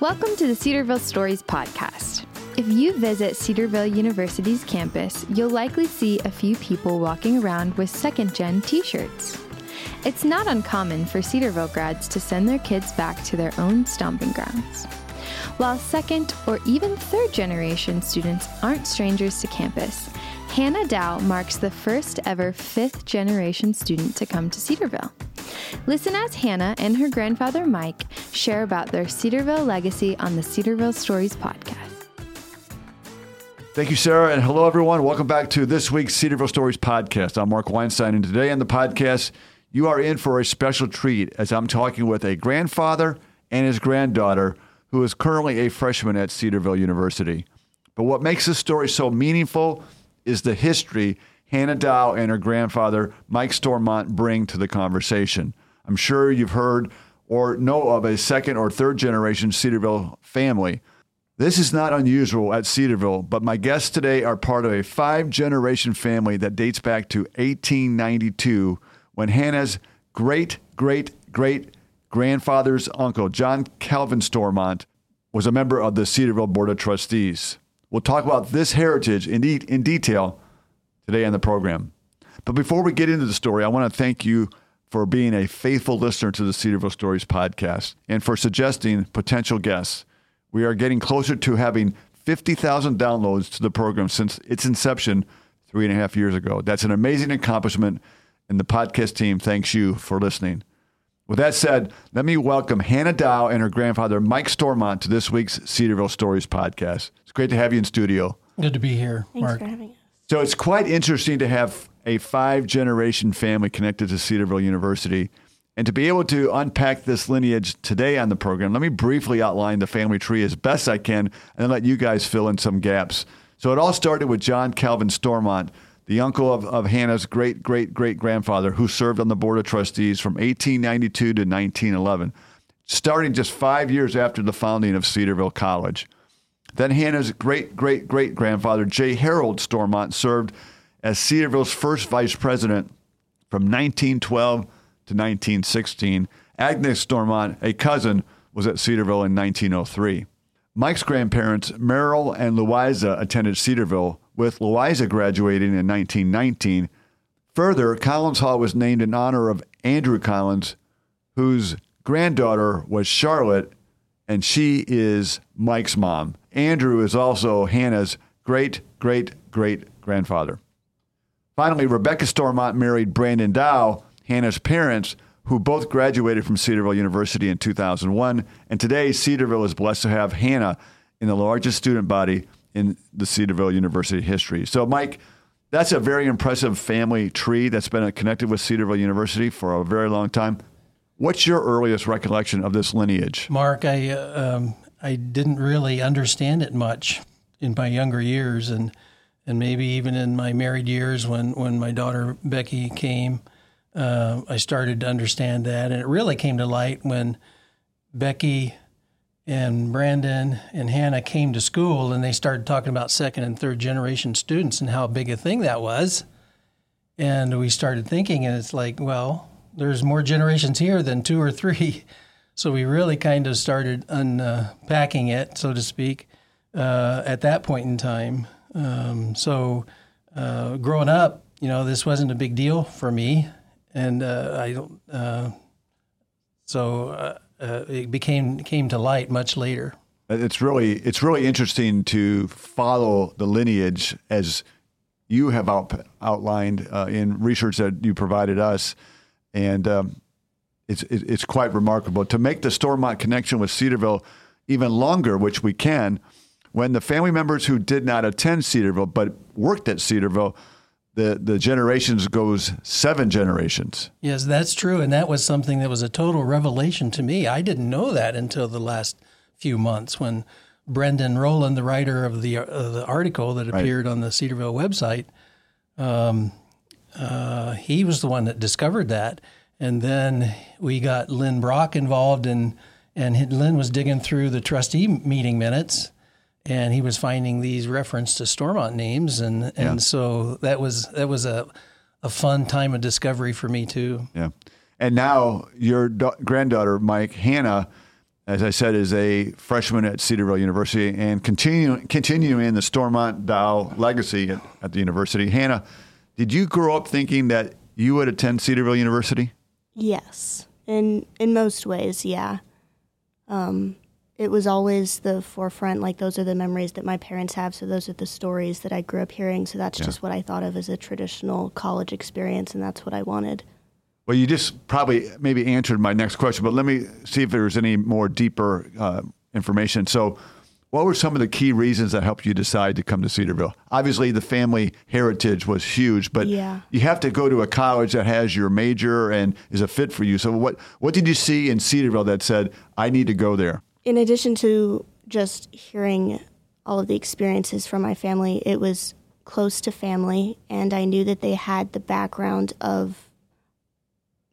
Welcome to the Cedarville Stories podcast. If you visit Cedarville University's campus, you'll likely see a few people walking around with second gen t shirts. It's not uncommon for Cedarville grads to send their kids back to their own stomping grounds. While second or even third generation students aren't strangers to campus, Hannah Dow marks the first ever fifth generation student to come to Cedarville. Listen as Hannah and her grandfather Mike share about their Cedarville legacy on the Cedarville Stories podcast. Thank you, Sarah, and hello, everyone. Welcome back to this week's Cedarville Stories podcast. I'm Mark Weinstein, and today on the podcast, you are in for a special treat as I'm talking with a grandfather and his granddaughter who is currently a freshman at Cedarville University. But what makes this story so meaningful is the history Hannah Dow and her grandfather, Mike Stormont, bring to the conversation. I'm sure you've heard or know of a second or third generation Cedarville family. This is not unusual at Cedarville, but my guests today are part of a five generation family that dates back to 1892 when Hannah's great, great, great grandfather's uncle, John Calvin Stormont, was a member of the Cedarville Board of Trustees. We'll talk about this heritage in, de- in detail today on the program. But before we get into the story, I want to thank you for being a faithful listener to the Cedarville Stories podcast and for suggesting potential guests. We are getting closer to having 50,000 downloads to the program since its inception three and a half years ago. That's an amazing accomplishment, and the podcast team thanks you for listening. With that said, let me welcome Hannah Dow and her grandfather, Mike Stormont, to this week's Cedarville Stories podcast. It's great to have you in studio. Good to be here, Thanks Mark. for having us. So it's quite interesting to have a five generation family connected to Cedarville University. And to be able to unpack this lineage today on the program, let me briefly outline the family tree as best I can and let you guys fill in some gaps. So it all started with John Calvin Stormont, the uncle of, of Hannah's great great great grandfather, who served on the Board of Trustees from 1892 to 1911, starting just five years after the founding of Cedarville College. Then Hannah's great great great grandfather, J. Harold Stormont, served as Cedarville's first vice president from 1912 to 1916. Agnes Stormont, a cousin, was at Cedarville in 1903. Mike's grandparents, Merrill and Louisa, attended Cedarville, with Louisa graduating in 1919. Further, Collins Hall was named in honor of Andrew Collins, whose granddaughter was Charlotte, and she is Mike's mom. Andrew is also Hannah's great, great, great grandfather. Finally, Rebecca Stormont married Brandon Dow, Hannah's parents, who both graduated from Cedarville University in 2001. And today, Cedarville is blessed to have Hannah in the largest student body in the Cedarville University history. So, Mike, that's a very impressive family tree that's been connected with Cedarville University for a very long time. What's your earliest recollection of this lineage? Mark, I uh, um, I didn't really understand it much in my younger years, and and maybe even in my married years when when my daughter Becky came, uh, I started to understand that, and it really came to light when Becky and Brandon and Hannah came to school, and they started talking about second and third generation students and how big a thing that was, and we started thinking, and it's like, well, there's more generations here than two or three. So we really kind of started unpacking it, so to speak, uh, at that point in time. Um, so uh, growing up, you know, this wasn't a big deal for me, and uh, I don't. Uh, so uh, uh, it became came to light much later. It's really it's really interesting to follow the lineage as you have out, outlined in research that you provided us, and um, it's it, it's quite remarkable to make the Stormont connection with Cedarville even longer, which we can. When the family members who did not attend Cedarville but worked at Cedarville, the the generations goes seven generations. Yes, that's true, and that was something that was a total revelation to me. I didn't know that until the last few months when Brendan Rowland, the writer of the uh, the article that Right. appeared on the Cedarville website, um, uh, he was the one that discovered that, and then we got Lynn Brock involved, and and Lynn was digging through the trustee meeting minutes. And he was finding these reference to Stormont names, and, and Yeah. so that was that was a, a fun time of discovery for me too. Yeah. And now your da- granddaughter, Mike Hannah, as I said, is a freshman at Cedarville University and continue, continuing the Stormont Dow legacy at, at the university. Hannah, did you grow up thinking that you would attend Cedarville University? Yes, in in most ways, yeah. Um, it was always the forefront. Like those are the memories that my parents have. So those are the stories that I grew up hearing. So that's Yeah. just what I thought of as a traditional college experience, and that's what I wanted. Well, you just probably maybe answered my next question, but let me see if there's any more deeper uh, information. So, what were some of the key reasons that helped you decide to come to Cedarville? Obviously, the family heritage was huge, but Yeah. you have to go to a college that has your major and is a fit for you. So, what what did you see in Cedarville that said, "I need to go there"? in addition to just hearing all of the experiences from my family, it was close to family, and I knew that they had the background of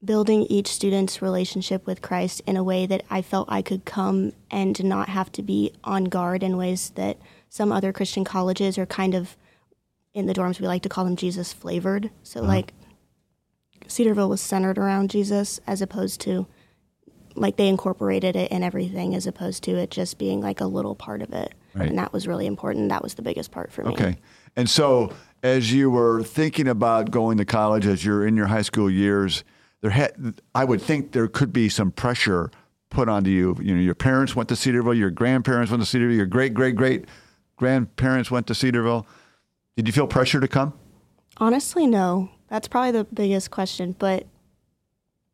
building each student's relationship with Christ in a way that I felt I could come and not have to be on guard in ways that some other Christian colleges are kind of in the dorms we like to call them Jesus flavored. So uh-huh. like Cedarville was centered around Jesus as opposed to like they incorporated it in everything as opposed to it just being like a little part of it. Right. And that was really important. That was the biggest part for me. Okay. And so, as you were thinking about going to college, as you're in your high school years, there I would think there could be some pressure put onto you. You know, your parents went to Cedarville, your grandparents went to Cedarville, your great great great grandparents went to Cedarville. Did you feel pressure to come? Honestly, no. That's probably the biggest question. But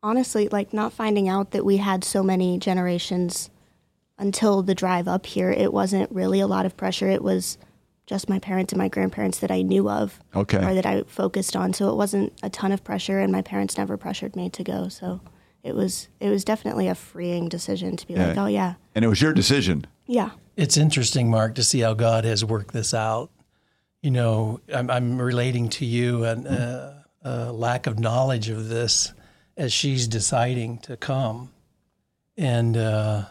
honestly, like not finding out that we had so many generations until the drive up here, it wasn't really a lot of pressure. It was just my parents and my grandparents that I knew of Okay. or that I focused on. So it wasn't a ton of pressure, and my parents never pressured me to go. So it was it was definitely a freeing decision to be like, oh yeah, And it was your decision. yeah, It's interesting, Mark, to see how God has worked this out. You know, I'm, I'm relating to you and uh, a lack of knowledge of this as she's deciding to come, and uh,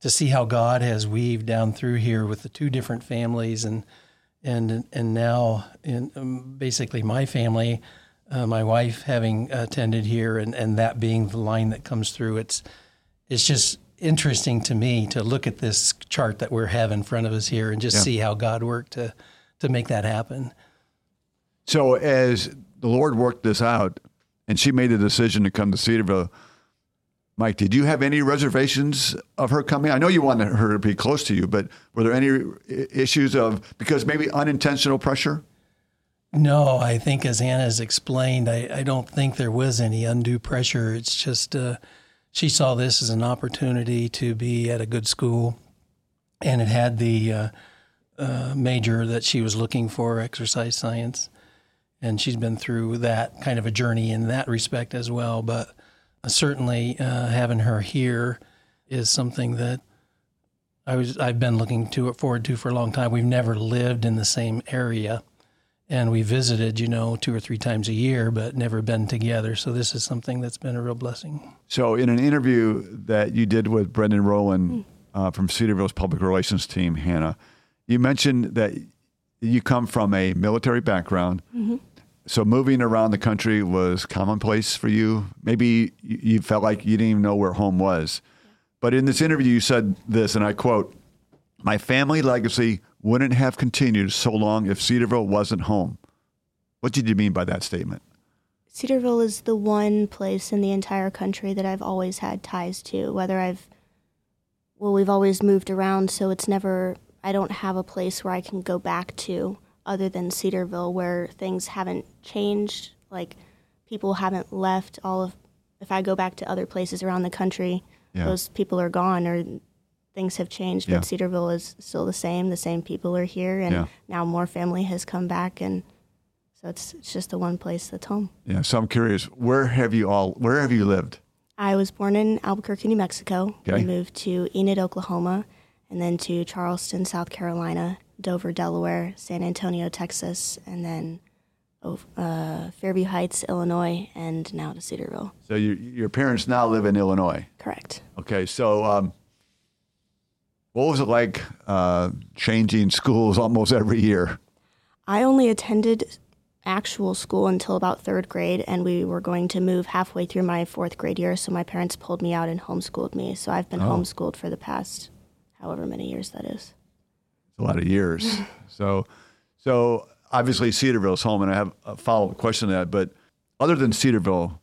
to see how God has weaved down through here with the two different families, and and and now in um, basically my family, uh, my wife having attended here, and and that being the line that comes through. It's it's just interesting to me to look at this chart that we have in front of us here and just Yeah. see how God worked to to make that happen. So as the Lord worked this out, and she made the decision to come to Cedarville. Mike, did you have any reservations of her coming? I know you wanted her to be close to you, but were there any issues of because maybe unintentional pressure? No, I think as Hannah has explained, I, I don't think there was any undue pressure. It's just uh, she saw this as an opportunity to be at a good school, and it had the uh, uh, major that she was looking for, exercise science, and she's been through that kind of a journey in that respect as well. But certainly, uh, having her here is something that I was I've been looking to forward to for a long time. We've never lived in the same area and we visited, you know, two or three times a year, but never been together. So this is something that's been a real blessing. So, in an interview that you did with Brendan Rowland uh, from Cedarville's public relations team, Hannah, you mentioned that you come from a military background. So, moving around the country was commonplace for you. Maybe you felt like you didn't even know where home was. But in this interview, you said this, and I quote My family legacy wouldn't have continued so long if Cedarville wasn't home. What did you mean by that statement? Cedarville is the one place in the entire country that I've always had ties to. Whether I've, well, we've always moved around, so it's never, I don't have a place where I can go back to other than Cedarville where things haven't changed. Like people haven't left. All of, if I go back to other places around the country, Yeah. those people are gone or things have changed. Yeah. But Cedarville is still the same. The same people are here, and Yeah. now more family has come back. And so it's, it's just the one place that's home. Yeah, so I'm curious, where have you all, where have you lived? I was born in Albuquerque, New Mexico. Okay. I moved to Enid, Oklahoma, and then to Charleston, South Carolina, Dover, Delaware, San Antonio, Texas, and then uh, Fairview Heights, Illinois, and now to Cedarville. So your your parents now live in Illinois. Correct. Okay, so um, what was it like uh, changing schools almost every year? I only attended actual school until about third grade, and we were going to move halfway through my fourth grade year. So my parents pulled me out and homeschooled me. So I've been Oh. homeschooled for the past however many years that is. It's a lot of years. so, so obviously Cedarville is home, and I have a follow up question to that. But other than Cedarville,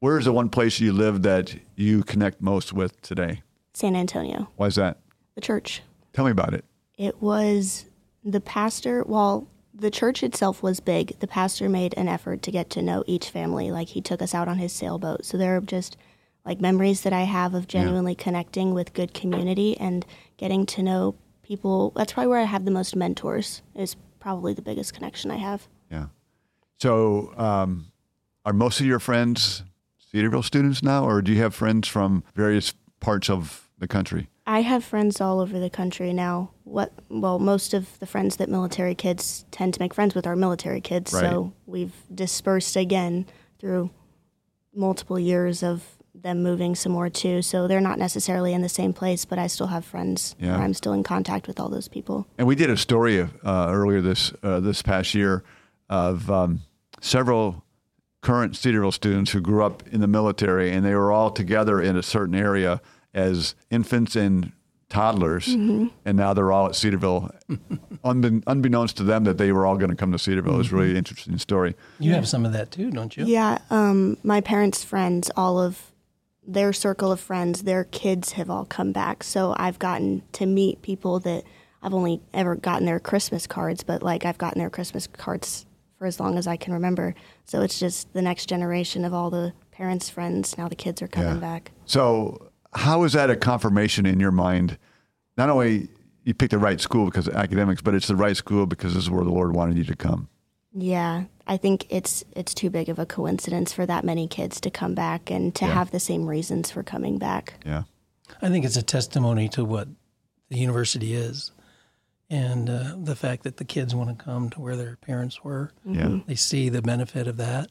where is the one place you live that you connect most with today? San Antonio, Why is that? the church. Tell me about it. It was the pastor, while the church itself was big, the pastor made an effort to get to know each family. Like he took us out on his sailboat. So there are just like memories that I have of genuinely connecting with good community and getting to know people. That's probably where I have the most mentors, is probably the biggest connection I have. Yeah. So, um, are most of your friends Cedarville students now, or do you have friends from various parts of the country? I have friends all over the country now. What well, most of the friends that military kids tend to make friends with are military kids. Right. So we've dispersed again through multiple years of them moving some more too. So they're not necessarily in the same place, but I still have friends. Yeah. where I'm still in contact with all those people. And we did a story uh, earlier this uh, this past year of um, several current Cedarville students who grew up in the military, and they were all together in a certain area as infants and toddlers, and now they're all at Cedarville, unbekn- unbeknownst to them that they were all going to come to Cedarville. It was a really interesting story. You have some of that too, don't you? Yeah, um, my parents' friends, all of their circle of friends, their kids have all come back. So I've gotten to meet people that I've only ever gotten their Christmas cards, but like I've gotten their Christmas cards for as long as I can remember. So it's just the next generation of all the parents' friends. Now the kids are coming Yeah. back. So, how is that a confirmation in your mind? Not only you picked the right school because of academics, but it's the right school because this is where the Lord wanted you to come. Yeah, I think it's it's too big of a coincidence for that many kids to come back and to Yeah. have the same reasons for coming back. Yeah. I think it's a testimony to what the university is, and uh, the fact that the kids want to come to where their parents were. Yeah. They see the benefit of that.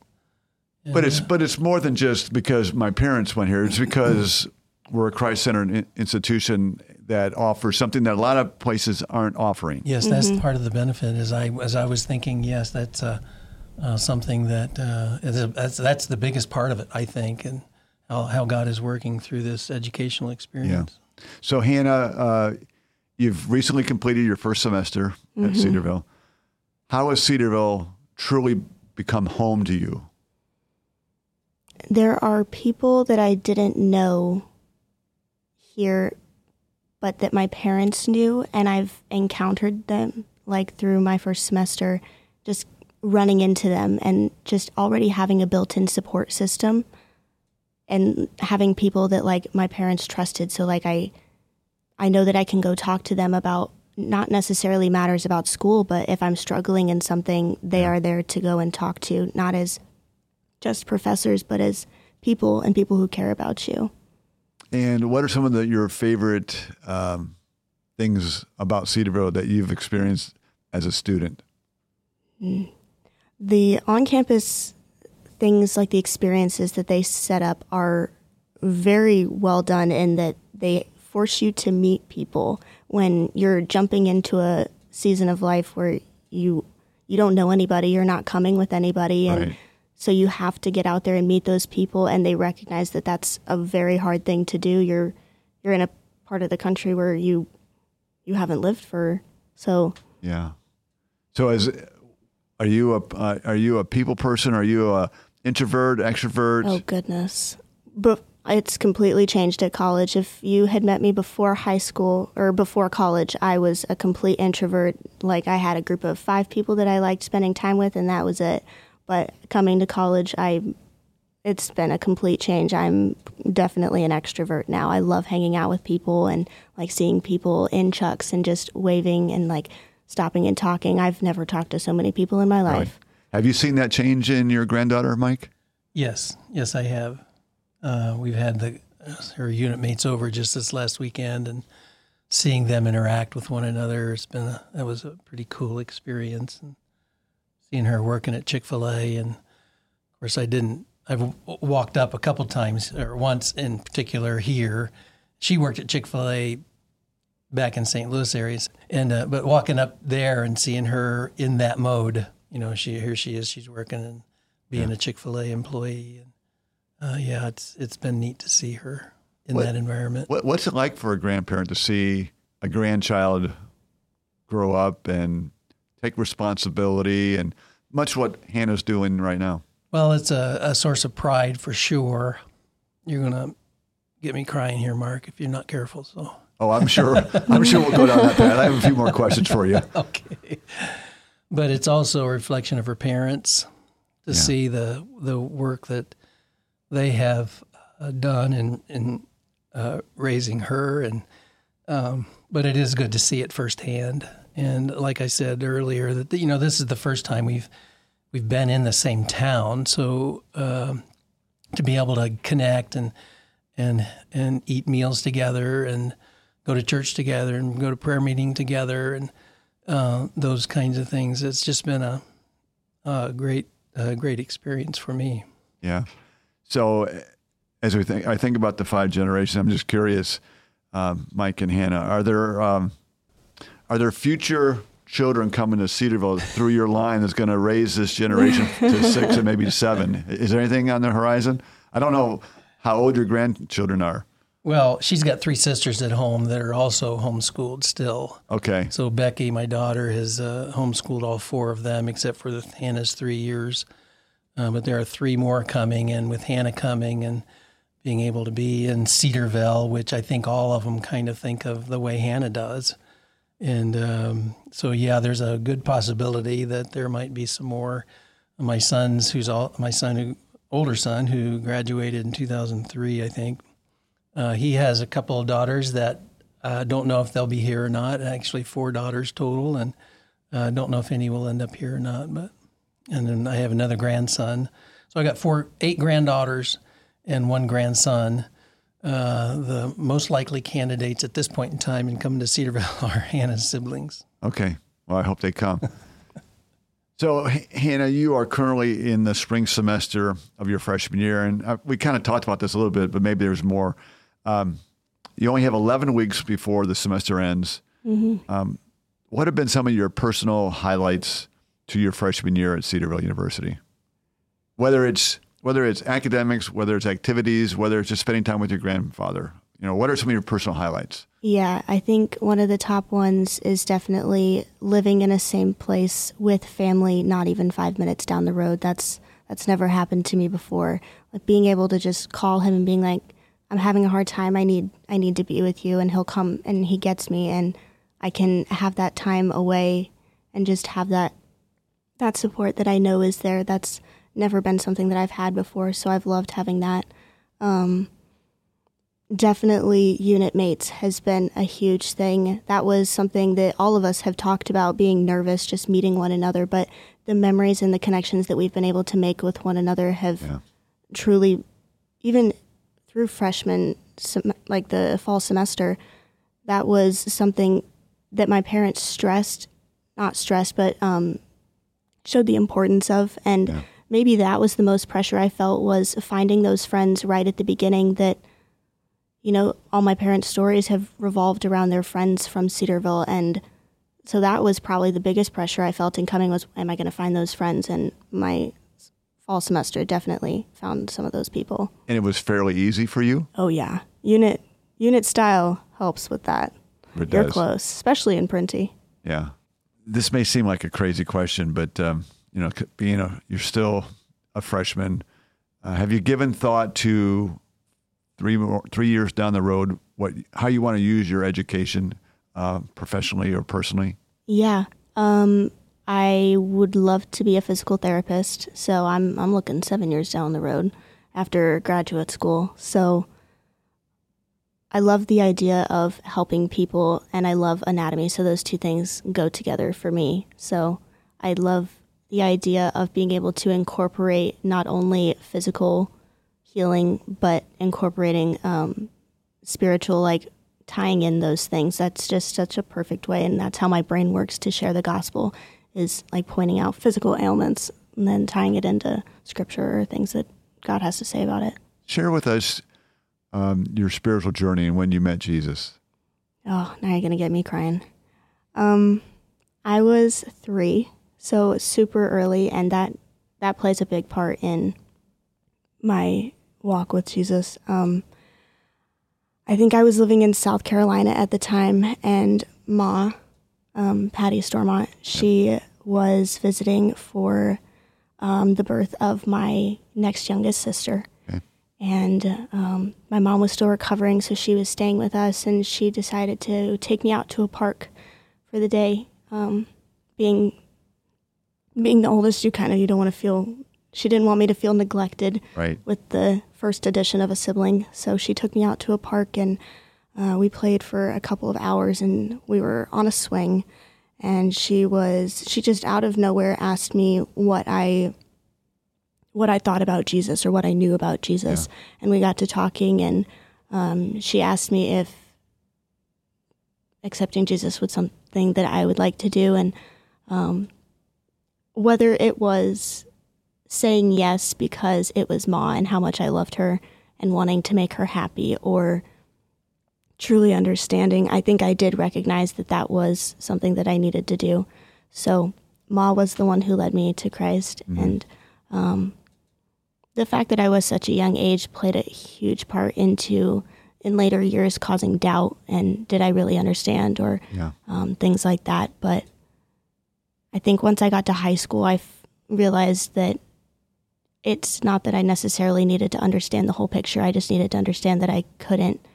But it's uh, but it's more than just because my parents went here. It's because we're a Christ centered institution that offers something that a lot of places aren't offering. Yes, that's part of the benefit. As I as I was thinking, yes, that's uh, uh, something that uh, is a, that's that's the biggest part of it, I think, and how, how God is working through this educational experience. Yeah. So Hannah, uh, you've recently completed your first semester at Cedarville. How has Cedarville truly become home to you? there are people that I didn't know here, but that my parents knew, and I've encountered them like through my first semester, just running into them and just already having a built in support system and having people that like my parents trusted. So, like, I, I know that I can go talk to them about not necessarily matters about school, but if I'm struggling in something, they are there to go and talk to, not as just professors, but as people and people who care about you. And what are some of the, your favorite um, things about Cedarville that you've experienced as a student? The on campus things like the experiences that they set up are very well done in that they force you to meet people when you're jumping into a season of life where you you don't know anybody, you're not coming with anybody and Right. So you have to get out there and meet those people and they recognize that that's a very hard thing to do. You're you're in a part of the country where you you haven't lived for so Yeah. So as are you a uh, are you a people person? Are you a introvert, extrovert? Oh goodness. But it's completely changed at college. If you had met me before high school or before college, I was a complete introvert. Like I had a group of 5 people that I liked spending time with and that was it. But coming to college, I it's been a complete change. I'm definitely an extrovert now. I love hanging out with people and like seeing people in Chuck's and just waving and like stopping and talking. I've never talked to so many people in my Really? life. Have you seen that change in your granddaughter, Mike? Yes, yes, I have. Uh, we've had the her unit mates over just this last weekend, and seeing them interact with one another, it's been a, that was a pretty cool experience. And seeing her working at Chick Fil A, and of course, I didn't. I've walked up a couple times, or once in particular here. She worked at Chick Fil A back in St. Louis areas, and uh, but walking up there and seeing her in that mode, you know, she here she is, she's working and being Yeah. a Chick Fil A employee, and uh, yeah, it's it's been neat to see her in What- that environment. What, what's it like for a grandparent to see a grandchild grow up and take responsibility and much what Hannah's doing right now? Well, it's a, a source of pride for sure. You're gonna get me crying here, Mark, if you're not careful. So Oh, I'm sure. I'm sure we'll go down that path. I have a few more questions for you. okay, but it's also a reflection of her parents to Yeah. see the the work that they have uh, done in in uh, raising her, and um, but it is good to see it firsthand. And like I said earlier, that you know this is the first time we've we've been in the same town, so um, to be able to connect and and and eat meals together and go to church together and go to prayer meeting together and uh, those kinds of things. It's just been a, a great a great experience for me. Yeah. So, uh, as we think, I think about the five generations. I'm just curious, um, Mike and Hannah, are there um, are there future children coming to Cedarville through your line that's going to raise this generation to six and maybe seven? Is there anything on the horizon? I don't know how old your grandchildren are. Well, she's got three sisters at home that are also homeschooled still. Okay. So Becky, my daughter, has uh, homeschooled all four of them except for the, Hannah's three years. Uh, but there are three more coming, and with Hannah coming and being able to be in Cedarville, which I think all of them kind of think of the way Hannah does. And um, so, yeah, there's a good possibility that there might be some more. My son's, who's all my son, who older son, who graduated in 2003, I think. Uh, he has a couple of daughters that I don't know if they'll be here or not. Actually, four daughters total, and I uh, don't know if any will end up here or not. But and then I have another grandson. So I got four, eight granddaughters and one grandson. Uh, the most likely candidates at this point in time in coming to Cedarville are Hannah's siblings. Okay. Well, I hope they come. so, H- Hannah, you are currently in the spring semester of your freshman year, and uh, we kind of talked about this a little bit, but maybe there's more. Um, you only have 11 weeks before the semester ends. Um, what have been some of your personal highlights to your freshman year at Cedarville University? Whether it's whether it's academics, whether it's activities, whether it's just spending time with your grandfather, you know, what are some of your personal highlights? Yeah, I think one of the top ones is definitely living in a same place with family, not even five minutes down the road. That's that's never happened to me before. Like being able to just call him and being like, "I'm having a hard time. I need I need to be with you," and he'll come and he gets me, and I can have that time away and just have that that support that I know is there. That's never been something that I've had before, so I've loved having that. Um, definitely unit mates has been a huge thing. That was something that all of us have talked about being nervous, just meeting one another, but the memories and the connections that we've been able to make with one another have Yeah. truly, even through freshman, sem- like the fall semester, that was something that my parents stressed, not stressed, but um, showed the importance of. And Yeah. Maybe that was the most pressure I felt was finding those friends right at the beginning that you know, all my parents' stories have revolved around their friends from Cedarville, and so that was probably the biggest pressure I felt in coming was, am I going to find those friends? And my fall semester definitely found some of those people. And it was fairly easy for you. Oh yeah, unit unit style helps with that. It You're does. close, especially in Printy. Yeah. This may seem like a crazy question, but um, you know, being a you're still a freshman, uh, have you given thought to three more three years down the road what how you want to use your education uh, professionally or personally? Yeah. Um, I would love to be a physical therapist, so I'm I'm looking seven years down the road after graduate school. So I love the idea of helping people, and I love anatomy. So those two things go together for me. So I love the idea of being able to incorporate not only physical healing, but incorporating um, spiritual, like tying in those things. That's just such a perfect way, and that's how my brain works to share the gospel. Is like pointing out physical ailments and then tying it into scripture or things that God has to say about it. Share with us um, your spiritual journey and when you met Jesus. Oh, now you're gonna get me crying. Um, I was three, So super early, and that that plays a big part in my walk with Jesus. Um, I think I was living in South Carolina at the time, and Ma, um, Patty Stormont, she was visiting for um, the birth of my next youngest sister. Okay. And um, my mom was still recovering, so she was staying with us, and she decided to take me out to a park for the day. Um, being being the oldest, you kind of you don't want to feel. She didn't want me to feel neglected Right. with the first addition of a sibling. So she took me out to a park and uh, we played for a couple of hours and we were on a swing. And she was, she just out of nowhere asked me what I, what I thought about Jesus or what I knew about Jesus. yeah. And we got to talking and um, she asked me if accepting Jesus was something that I would like to do. And um, whether it was saying yes because it was Ma and how much I loved her and wanting to make her happy or truly understanding, I think I did recognize that that was something that I needed to do. So Ma was the one who led me to Christ. And um, the fact that I was such a young age played a huge part into, in later years, causing doubt and did I really understand or Yeah. um, things like that. But I think once I got to high school, I f- realized that it's not that I necessarily needed to understand the whole picture. I just needed to understand that I couldn't,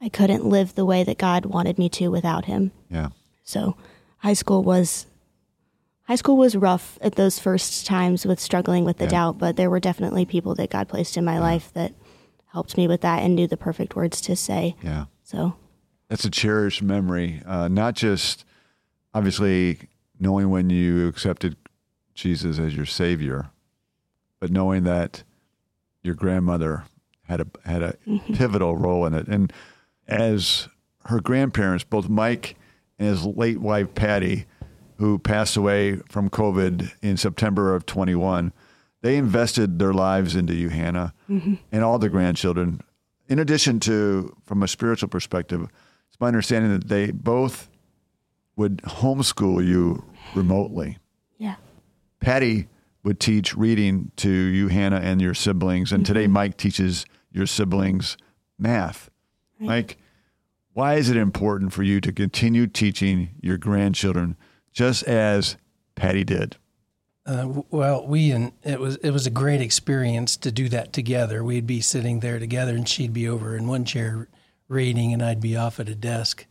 I couldn't live the way that God wanted me to without Him. Yeah. So, high school was, high school was rough at those first times with struggling with the Yeah. doubt. But there were definitely people that God placed in my life that helped me with that and knew the perfect words to say. Yeah. So, That's a cherished memory. Uh, not just obviously knowing when you accepted Jesus as your Savior, but knowing that your grandmother had a had a mhm. pivotal role in it. And as her grandparents, both Mike and his late wife Patty, who passed away from COVID in September of 21, they invested their lives into you, Hannah, mm-hmm. and all the grandchildren. In addition to, from a spiritual perspective, it's my understanding that they both would homeschool you remotely. yeah. Patty would teach reading to you, Hannah, and your siblings. And today, Mike teaches your siblings math. Mike, why is it important for you to continue teaching your grandchildren just as Patty did? Uh, well, we and it was it was a great experience to do that together. We'd be sitting there together, and she'd be over in one chair reading, and I'd be off at a desk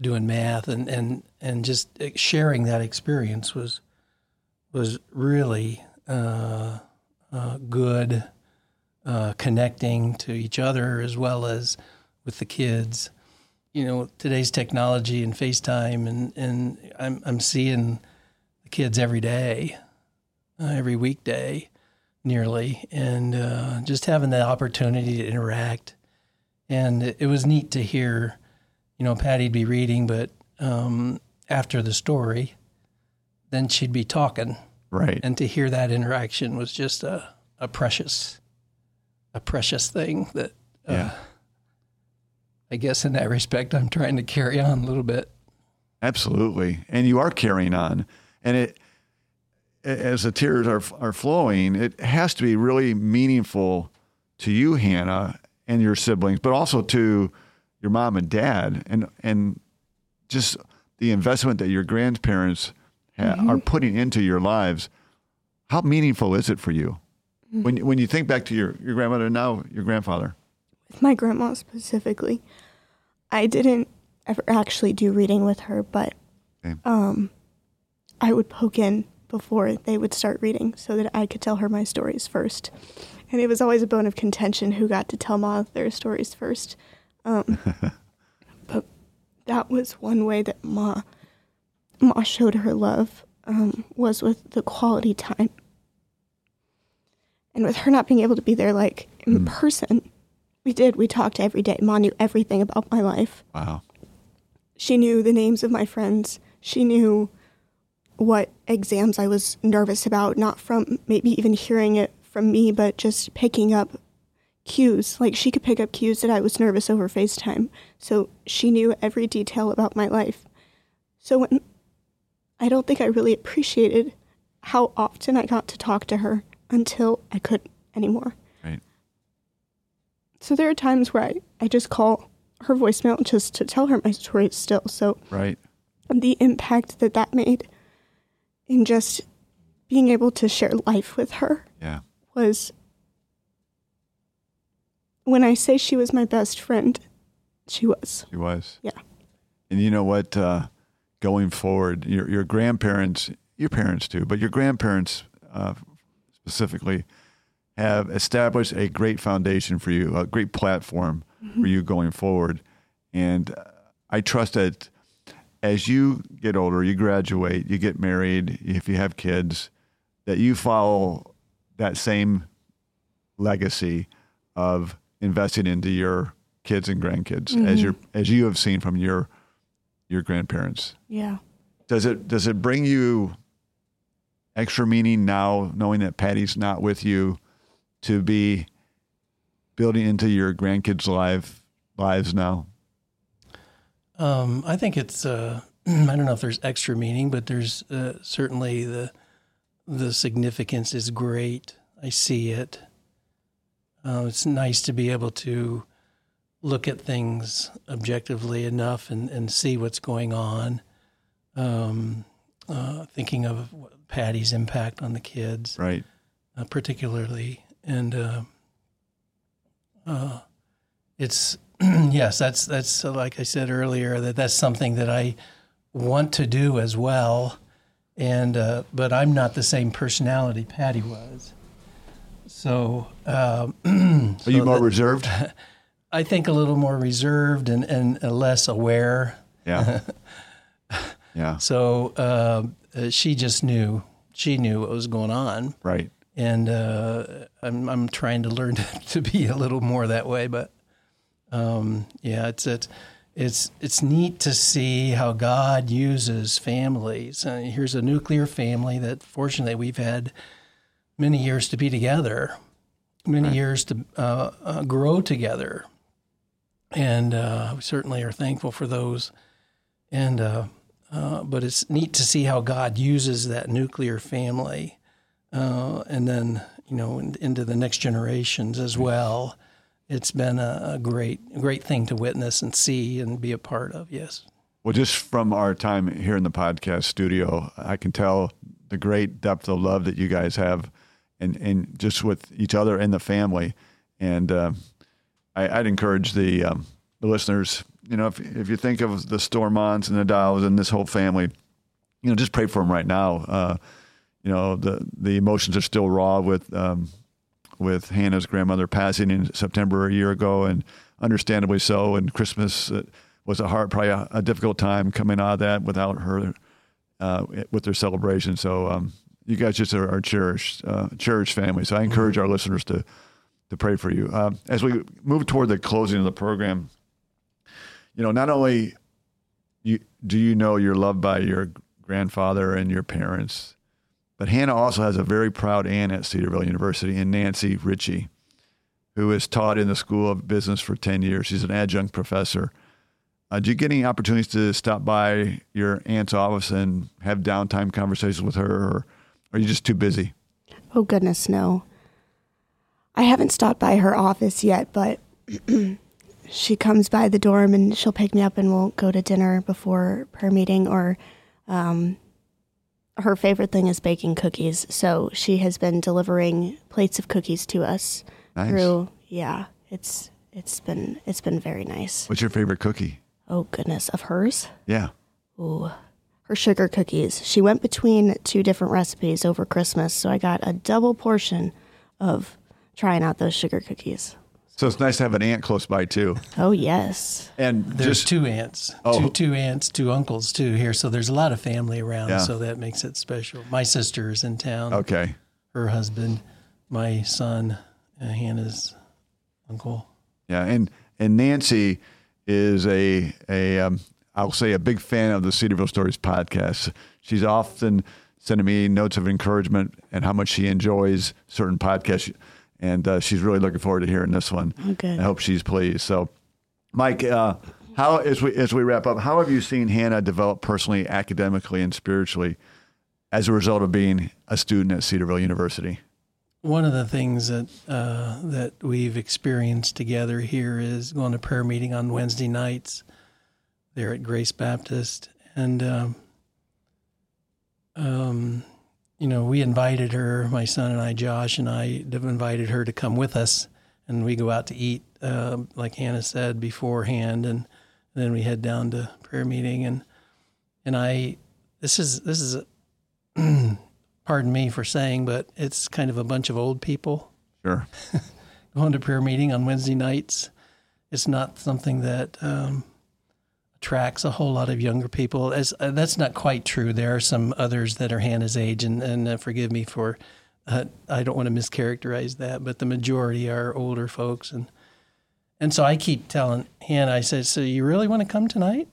doing math, and and and just sharing that experience was was really uh, uh, good, uh, connecting to each other as well as with the kids. You know, today's technology and FaceTime, and and I'm I'm seeing the kids every day uh, every weekday, nearly, and uh, just having the opportunity to interact. And it was neat to hear, you know, Patty'd be reading, but um, after the story, then she'd be talking, Right. and to hear that interaction was just a, a precious, a precious thing that. Uh, Yeah. I guess in that respect, I'm trying to carry on a little bit. Absolutely. And you are carrying on. And it, as the tears are, are flowing, it has to be really meaningful to you, Hannah, and your siblings, but also to your mom and dad, and and just the investment that your grandparents ha- are putting into your lives. How meaningful is it for you when when you think back to your your grandmother and now your grandfather? with my grandma specifically, I didn't ever actually do reading with her, but Okay. um, I would poke in before they would start reading so that I could tell her my stories first. And it was always a bone of contention who got to tell Ma their stories first. Um, but that was one way that Ma, Ma showed her love um, was with the quality time. And with her not being able to be there like in person, we did. We talked every day. Ma knew everything about my life. Wow. She knew the names of my friends. She knew what exams I was nervous about, not from maybe even hearing it from me, but just picking up cues. Like she could pick up cues that I was nervous over FaceTime. So she knew every detail about my life. So when I don't think I really appreciated how often I got to talk to her until I couldn't anymore. Right. So there are times where I, I just call her voicemail just to tell her my story still. So Right. the impact that that made in just being able to share life with her Yeah. was when I say she was my best friend, she was. She was. Yeah. And you know what? Uh, going forward, your your grandparents, your parents too, but your grandparents uh, specifically have established a great foundation for you, a great platform for you going forward. And uh, I trust that as you get older, you graduate, you get married, if you have kids, that you follow that same legacy of investing into your kids and grandkids as you as you have seen from your your grandparents. Yeah. Does it does it bring you extra meaning now knowing that Patty's not with you to be building into your grandkids' life lives now? Um, I think it's. Uh, I don't know if there's extra meaning, but there's uh, certainly the the significance is great. I see it. Uh, it's nice to be able to look at things objectively enough and, and see what's going on. Um, uh, thinking of Patty's impact on the kids Right. uh, particularly, and uh, uh, it's yes, that's that's uh, like I said earlier that that's something that I want to do as well, and uh, but I'm not the same personality Patty was, so. Um, Are you more that- reserved? I think a little more reserved and, and less aware. Yeah. yeah. So uh, uh, she just knew. She knew what was going on. Right. and uh, I'm I'm trying to learn to, to be a little more that way. But um, yeah, it's it's it's it's neat to see how God uses families. Uh, here's a nuclear family that fortunately we've had many years to be together, many years to uh, uh, grow together, and uh, we certainly are thankful for those. And uh, uh, but it's neat to see how God uses that nuclear family uh, and then you know in, into the next generations as well. It's been a, a great great thing to witness and see and be a part of. Yes. Well, just from our time here in the podcast studio, I can tell the great depth of love that you guys have, and and just with each other and the family. And uh, I, I'd encourage the um, the listeners, you know, if if you think of the Stormonts and the Dows and this whole family, you know, just pray for them right now. Uh, you know, the the emotions are still raw with um, with Hannah's grandmother passing in September a year ago, and understandably so. And Christmas uh, was a hard, probably a, a difficult time coming out of that without her uh, with their celebration. So um, you guys just are, are cherished, uh, cherished family. So I encourage our listeners to to pray for you uh, as we move toward the closing of the program. You know, not only you do you know you're loved by your grandfather and your parents, but Hannah also has a very proud aunt at Cedarville University, and Nancy Ritchie, who has taught in the School of Business for 10 years. She's an adjunct professor. Uh, did you get any opportunities to stop by your aunt's office and have downtime conversations with her, or are you just too busy? Oh, goodness, no. I haven't stopped by her office yet, but she comes by the dorm and she'll pick me up and we'll go to dinner before prayer meeting. Or um, her favorite thing is baking cookies. So she has been delivering plates of cookies to us Nice. through, yeah, it's. It's been it's been very nice. What's your favorite cookie? Oh goodness, of hers. Yeah. Ooh, her sugar cookies. She went between two different recipes over Christmas, so I got a double portion of trying out those sugar cookies. So it's nice to have an aunt close by too. Oh yes. And There's just two aunts, Oh. two two aunts, two uncles too here. So there's a lot of family around. Yeah. So that makes it special. My sister is in town. okay. Her husband, my son, uh, Hannah's uncle. Yeah, and and Nancy is a a um, I'll say a big fan of the Cedarville Stories podcast. She's often sending me notes of encouragement and how much she enjoys certain podcasts, and uh, she's really looking forward to hearing this one. Oh, good. I hope she's pleased. So, Mike, uh, How as we as we wrap up, how have you seen Hannah develop personally, academically, and spiritually as a result of being a student at Cedarville University? One of the things that uh, that we've experienced together here is going to prayer meeting on Wednesday nights there at Grace Baptist, and um, um, you know we invited her, my son and I, Josh and I, invited her to come with us, and we go out to eat, uh, like Hannah said beforehand, and then we head down to prayer meeting, and and I this is this is. A, pardon me for saying, but it's kind of a bunch of old people. Sure. going to prayer meeting on Wednesday nights. It's not something that um, attracts a whole lot of younger people. As uh, that's not quite true. There are some others that are Hannah's age, and and uh, forgive me for uh, I don't want to mischaracterize that, but the majority are older folks, and and so I keep telling Hannah, I said, "So you really want to come tonight?"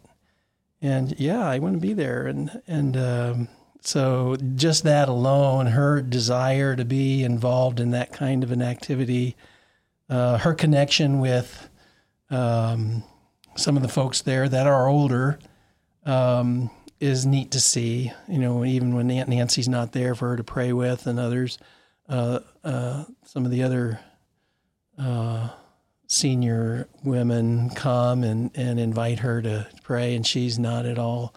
And yeah, I want to be there, and and um, so just that alone, her desire to be involved in that kind of an activity, uh, her connection with um, some of the folks there that are older, um, is neat to see. You know, even when Aunt Nancy's not there for her to pray with, and others, uh, uh, some of the other uh, senior women come and, and invite her to pray, and she's not at all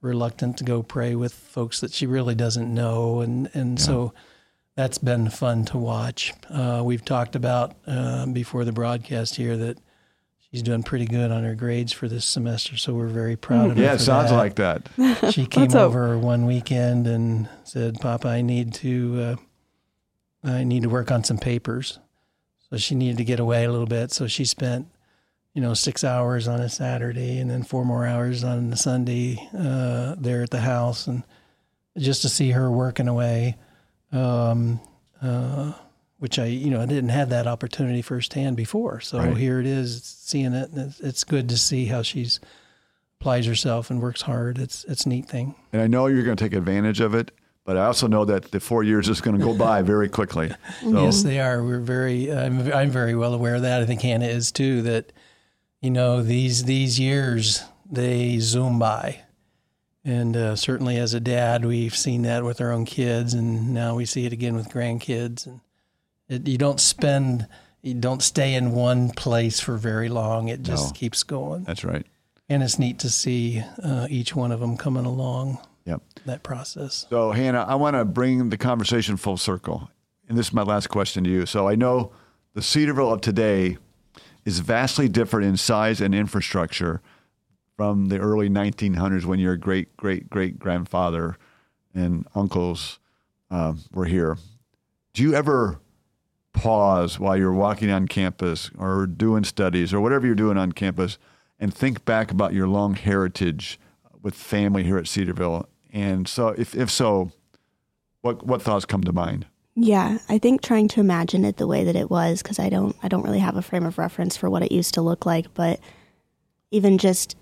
reluctant to go pray with folks that she really doesn't know, and and yeah. so that's been fun to watch. Uh, we've talked about uh, before the broadcast here that she's doing pretty good on her grades for this semester, so we're very proud of her. Yeah, it sounds that. like that. She came over one weekend and said, "Papa, I need to uh, I need to work on some papers." So she needed to get away a little bit, so she spent you know, six hours on a Saturday and then four more hours on the Sunday uh, there at the house, and just to see her working away, um, uh, which I, you know, I didn't have that opportunity firsthand before. So right. here it is, seeing it, and it's, it's good to see how she's applies herself and works hard. It's it's a neat thing. And I know you're going to take advantage of it. But I also know that the four years is going to go by very quickly. So. Yes, they are. We're very. I'm, I'm very well aware of that. I think Hannah is too. That you know these these years they zoom by and uh, certainly as a dad we've seen that with our own kids and now we see it again with grandkids and you don't spend you don't stay in one place for very long. It just no, keeps going. That's right. And it's neat to see uh, each one of them coming along yep. that process. So hannah i want to bring the conversation full circle. And this is my last question to you. So i know the cedarville of today is vastly different in size and infrastructure from the early 1900s when your great great great grandfather and uncles uh, were here. Do you ever pause while you're walking on campus or doing studies or whatever you're doing on campus and think back about your long heritage with family here at Cedarville? And so, if if so, what what thoughts come to mind? Yeah, I think trying to imagine it the way that it was because I don't I don't really have a frame of reference for what it used to look like, but even just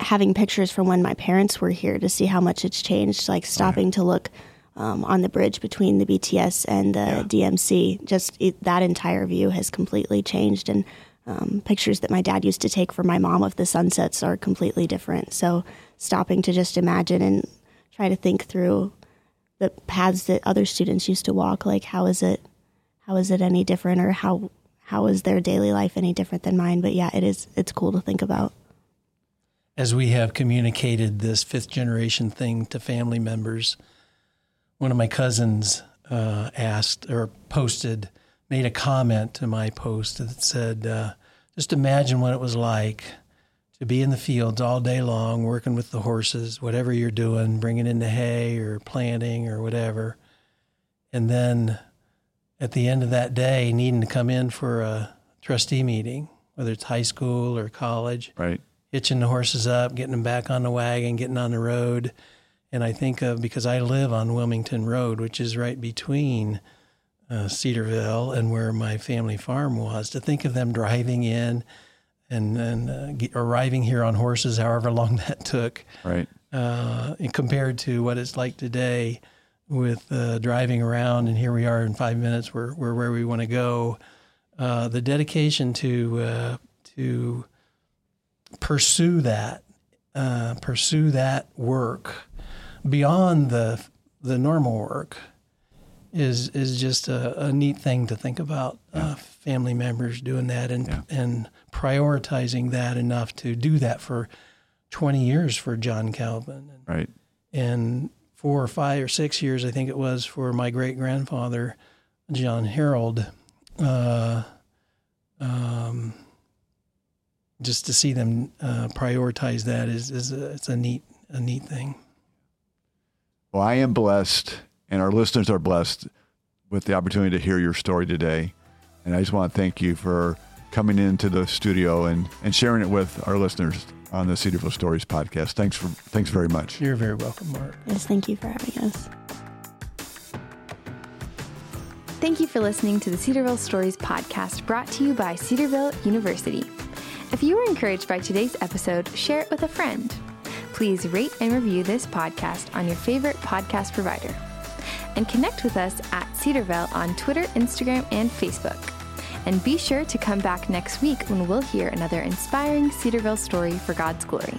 having pictures from when my parents were here to see how much it's changed, like oh, stopping right. to look um, on the bridge between the BTS and the yeah. DMC, just it, that entire view has completely changed. And um, pictures that my dad used to take for my mom of the sunsets are completely different. So stopping to just imagine and try to think through the paths that other students used to walk like how is it how is it any different or how how is their daily life any different than mine but yeah it is it's cool to think about as we have communicated this fifth generation thing to family members one of my cousins uh, asked or posted made a comment to my post that said uh, just imagine what it was like to be in the fields all day long, working with the horses, whatever you're doing, bringing in the hay or planting or whatever. And then at the end of that day, needing to come in for a trustee meeting, whether it's high school or college. Right. Hitching the horses up, getting them back on the wagon, getting on the road. And I think of because I live on Wilmington Road, which is right between uh, Cedarville and where my family farm was, to think of them driving in and and uh, get, arriving here on horses, however long that took. Right. Uh, compared to what it's like today, with uh, driving around, and here we are in five minutes. We're we're where we want to go. Uh, the dedication to uh, to pursue that, uh, pursue that work beyond the the normal work is is just a, a neat thing to think about. Uh, family members doing that and Yeah. and prioritizing that enough to do that for 20 years for John Calvin and, Right. and four or five or six years, I think it was, for my great grandfather, John Harold. Uh, um, just to see them uh, prioritize that is, is a, it's a neat a neat thing. Well, I am blessed, and our listeners are blessed with the opportunity to hear your story today. And I just want to thank you for coming into the studio and, and sharing it with our listeners on the Cedarville Stories podcast. Thanks for thanks very much. You're very welcome, Mark. Yes, thank you for having us. Thank you for listening to the Cedarville Stories podcast brought to you by Cedarville University. If you were encouraged by today's episode, share it with a friend. Please rate and review this podcast on your favorite podcast provider. And connect with us at Cedarville on Twitter, Instagram, and Facebook. And be sure to come back next week when we'll hear another inspiring Cedarville story for God's glory.